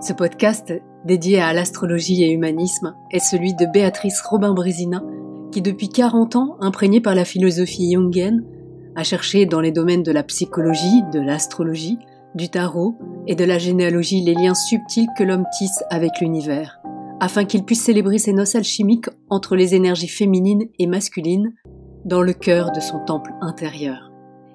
Ce podcast, dédié à l'astrologie et humanisme, est celui de Béatrice Robin-Brésina, qui depuis 40 ans, imprégnée par la philosophie jungienne, a cherché dans les domaines de la psychologie, de l'astrologie, du tarot et de la généalogie les liens subtils que l'homme tisse avec l'univers, afin qu'il puisse célébrer ses noces alchimiques entre les énergies féminines et masculines dans le cœur de son temple intérieur.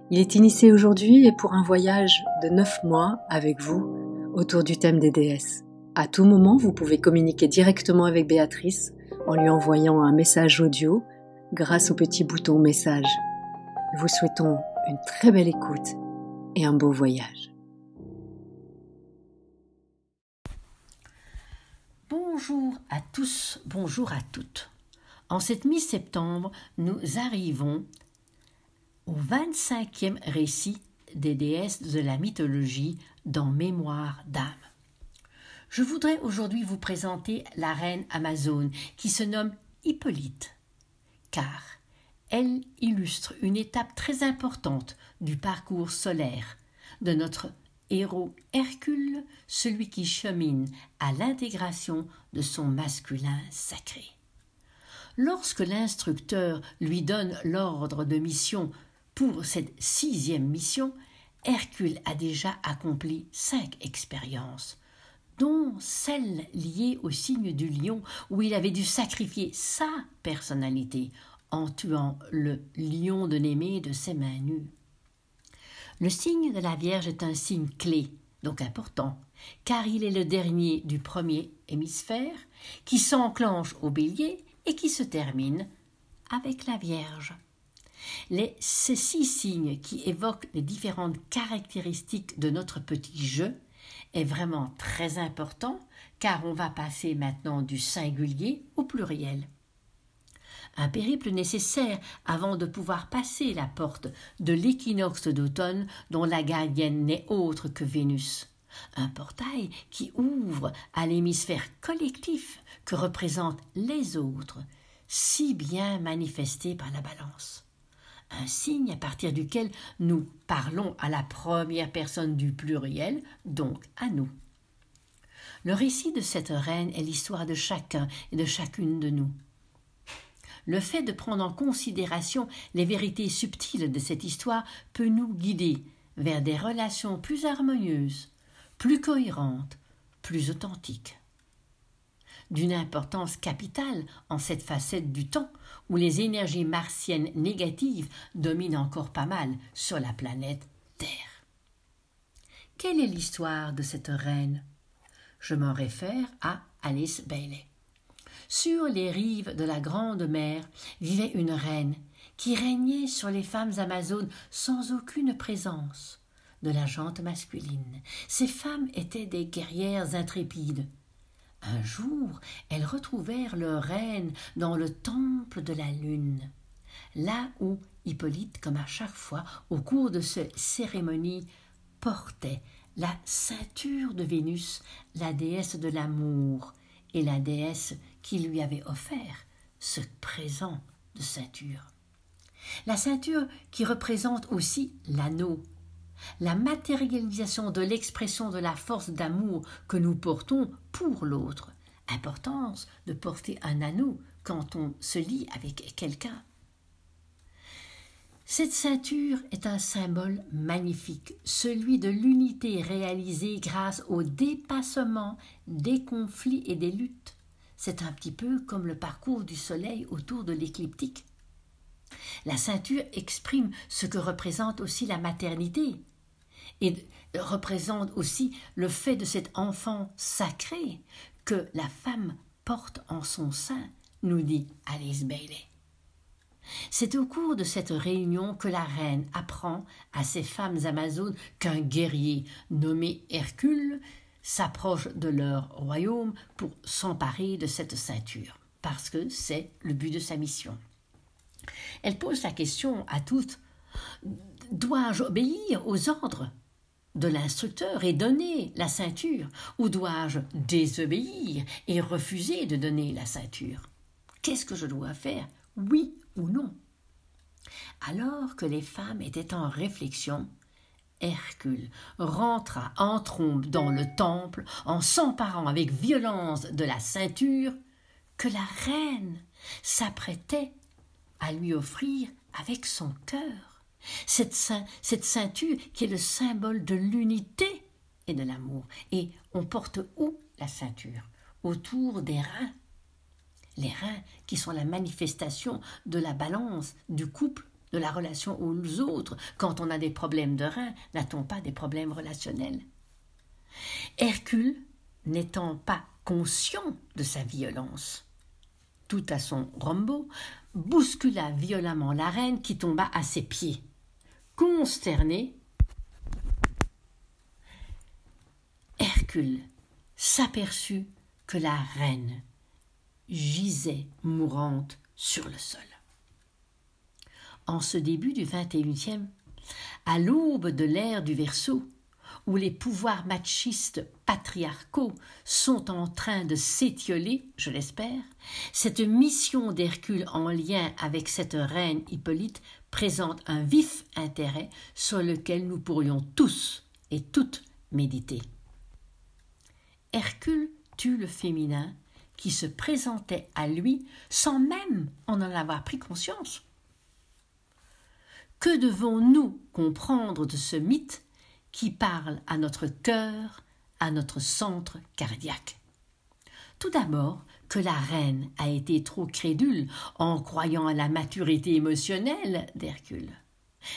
Il est initié aujourd'hui et pour un voyage de 9 mois avec vous autour du thème des déesses. À tout moment, vous pouvez communiquer directement avec Béatrice en lui envoyant un message audio grâce au petit bouton message. Nous vous souhaitons une très belle écoute et un beau voyage. Bonjour à tous, bonjour à toutes. En cette mi-septembre, nous arrivons au 25e récit des déesses de la mythologie dans Mémoire d'âme. Je voudrais aujourd'hui vous présenter la reine Amazone qui se nomme Hippolyte, car elle illustre une étape très importante du parcours solaire de notre héros Hercule, celui qui chemine à l'intégration de son masculin sacré. Lorsque l'instructeur lui donne l'ordre de mission pour cette sixième mission, Hercule a déjà accompli cinq expériences, dont celle liée au signe du lion, où il avait dû sacrifier sa personnalité en tuant le lion de Némée de ses mains nues. Le signe de la Vierge est un signe clé, donc important, car il est le dernier du premier hémisphère, qui s'enclenche au bélier et qui se termine avec la Vierge. Les, ces six signes qui évoquent les différentes caractéristiques de notre petit jeu est vraiment très important car on va passer maintenant du singulier au pluriel. Un périple nécessaire avant de pouvoir passer la porte de l'équinoxe d'automne dont la gardienne n'est autre que Vénus. Un portail qui ouvre à l'hémisphère collectif que représentent les autres, si bien manifesté par la balance un signe à partir duquel nous parlons à la première personne du pluriel, donc à nous. Le récit de cette reine est l'histoire de chacun et de chacune de nous. Le fait de prendre en considération les vérités subtiles de cette histoire peut nous guider vers des relations plus harmonieuses, plus cohérentes, plus authentiques d'une importance capitale en cette facette du temps où les énergies martiennes négatives dominent encore pas mal sur la planète Terre. Quelle est l'histoire de cette reine? Je m'en réfère à Alice Bailey. Sur les rives de la Grande Mer vivait une reine qui régnait sur les femmes amazones sans aucune présence de la jante masculine. Ces femmes étaient des guerrières intrépides, un jour, elles retrouvèrent leur reine dans le temple de la lune, là où Hippolyte, comme à chaque fois, au cours de cette cérémonie, portait la ceinture de Vénus, la déesse de l'amour, et la déesse qui lui avait offert ce présent de ceinture. La ceinture qui représente aussi l'anneau, la matérialisation de l'expression de la force d'amour que nous portons pour l'autre. Importance de porter un anneau quand on se lie avec quelqu'un. Cette ceinture est un symbole magnifique, celui de l'unité réalisée grâce au dépassement des conflits et des luttes. C'est un petit peu comme le parcours du soleil autour de l'écliptique. La ceinture exprime ce que représente aussi la maternité, et représente aussi le fait de cet enfant sacré que la femme porte en son sein, nous dit Alice Bailey. C'est au cours de cette réunion que la reine apprend à ces femmes amazones qu'un guerrier nommé Hercule s'approche de leur royaume pour s'emparer de cette ceinture, parce que c'est le but de sa mission. Elle pose la question à toutes Dois-je obéir aux ordres de l'instructeur et donner la ceinture, ou dois-je désobéir et refuser de donner la ceinture? Qu'est-ce que je dois faire Oui ou non? Alors que les femmes étaient en réflexion, Hercule rentra en trombe dans le temple en s'emparant avec violence de la ceinture que la reine s'apprêtait à lui offrir avec son cœur. Cette, ceinture qui est le symbole de l'unité et de l'amour. Et on porte où la ceinture? Autour des reins. Les reins qui sont la manifestation de la balance du couple de la relation aux autres. Quand on a des problèmes de reins, n'a-t-on pas des problèmes relationnels? Hercule, n'étant pas conscient de sa violence, tout à son rombo, bouscula violemment la reine qui tomba à ses pieds. Consterné, Hercule s'aperçut que la reine gisait mourante sur le sol. En ce début du XXIe, à l'aube de l'ère du Verseau, où les pouvoirs machistes patriarcaux sont en train de s'étioler, je l'espère, cette mission d'Hercule en lien avec cette reine Hippolyte présente un vif intérêt sur lequel nous pourrions tous et toutes méditer. Hercule tue le féminin qui se présentait à lui sans même en en avoir pris conscience. Que devons-nous comprendre de ce mythe qui parle à notre cœur, à notre centre cardiaque? Tout d'abord, que la reine a été trop crédule en croyant à la maturité émotionnelle d'Hercule.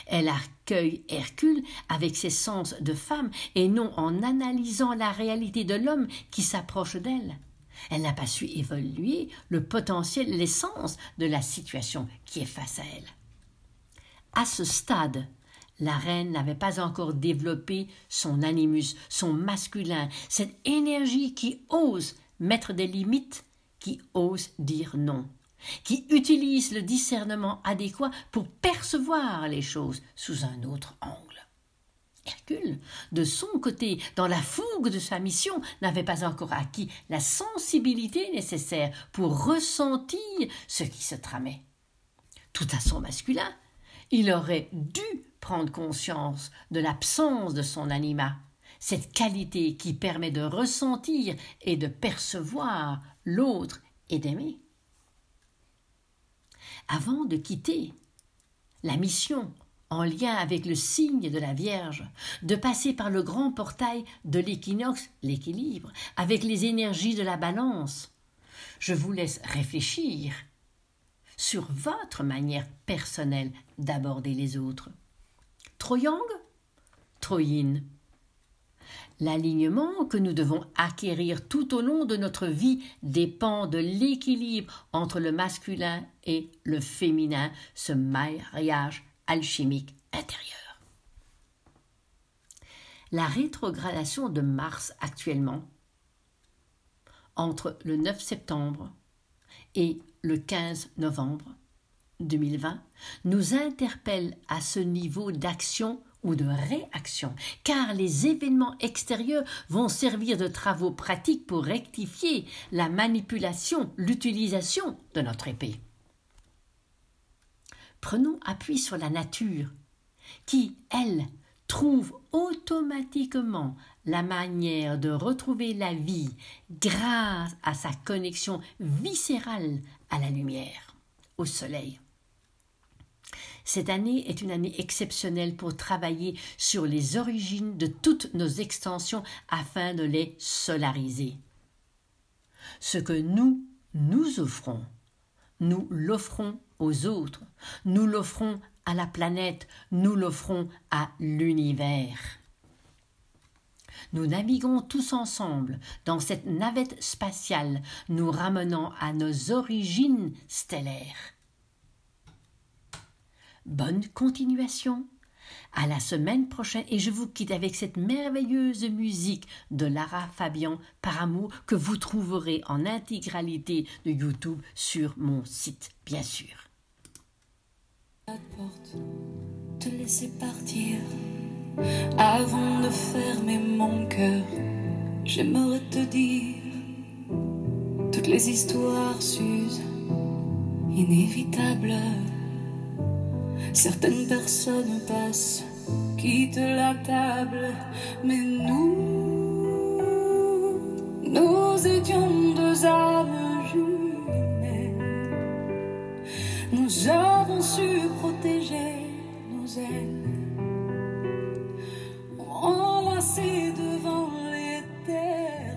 Elle accueille Hercule avec ses sens de femme et non en analysant la réalité de l'homme qui s'approche d'elle. Elle n'a pas su évoluer le potentiel, l'essence de la situation qui est face à elle. À ce stade, la reine n'avait pas encore développé son animus, son masculin, cette énergie qui ose mettre des limites, qui ose dire non, qui utilise le discernement adéquat pour percevoir les choses sous un autre angle. Hercule, de son côté, dans la fougue de sa mission, n'avait pas encore acquis la sensibilité nécessaire pour ressentir ce qui se tramait. Tout à son masculin, il aurait dû prendre conscience de l'absence de son anima, cette qualité qui permet de ressentir et de percevoir l'autre et d'aimer. Avant de quitter la mission en lien avec le signe de la Vierge, de passer par le grand portail de l'équinoxe, l'équilibre, avec les énergies de la balance, je vous laisse réfléchir sur votre manière personnelle d'aborder les autres. Trop yang Trop yin L'alignement que nous devons acquérir tout au long de notre vie dépend de l'équilibre entre le masculin et le féminin, ce mariage alchimique intérieur. La rétrogradation de Mars actuellement, entre le 9 septembre et le 15 novembre 2020 nous interpelle à ce niveau d'action ou de réaction, car les événements extérieurs vont servir de travaux pratiques pour rectifier la manipulation, l'utilisation de notre épée. Prenons appui sur la nature, qui, elle, trouve automatiquement la manière de retrouver la vie grâce à sa connexion viscérale à la lumière, au soleil. Cette année est une année exceptionnelle pour travailler sur les origines de toutes nos extensions afin de les solariser. Ce que nous nous offrons, nous l'offrons aux autres, nous l'offrons à la planète, nous l'offrons à l'univers. Nous naviguons tous ensemble dans cette navette spatiale, nous ramenant à nos origines stellaires. Bonne continuation. À la semaine prochaine et je vous quitte avec cette merveilleuse musique de Lara Fabian par amour que vous trouverez en intégralité de YouTube sur mon site, bien sûr. te laisser partir avant de fermer mon cœur. J'aimerais te dire toutes les histoires s'usent, inévitables. Certaines personnes passent quitte la table, mais nous, nous étions deux âmes jumelles. Nous avons su protéger nos ailes, enlacées devant l'éternel.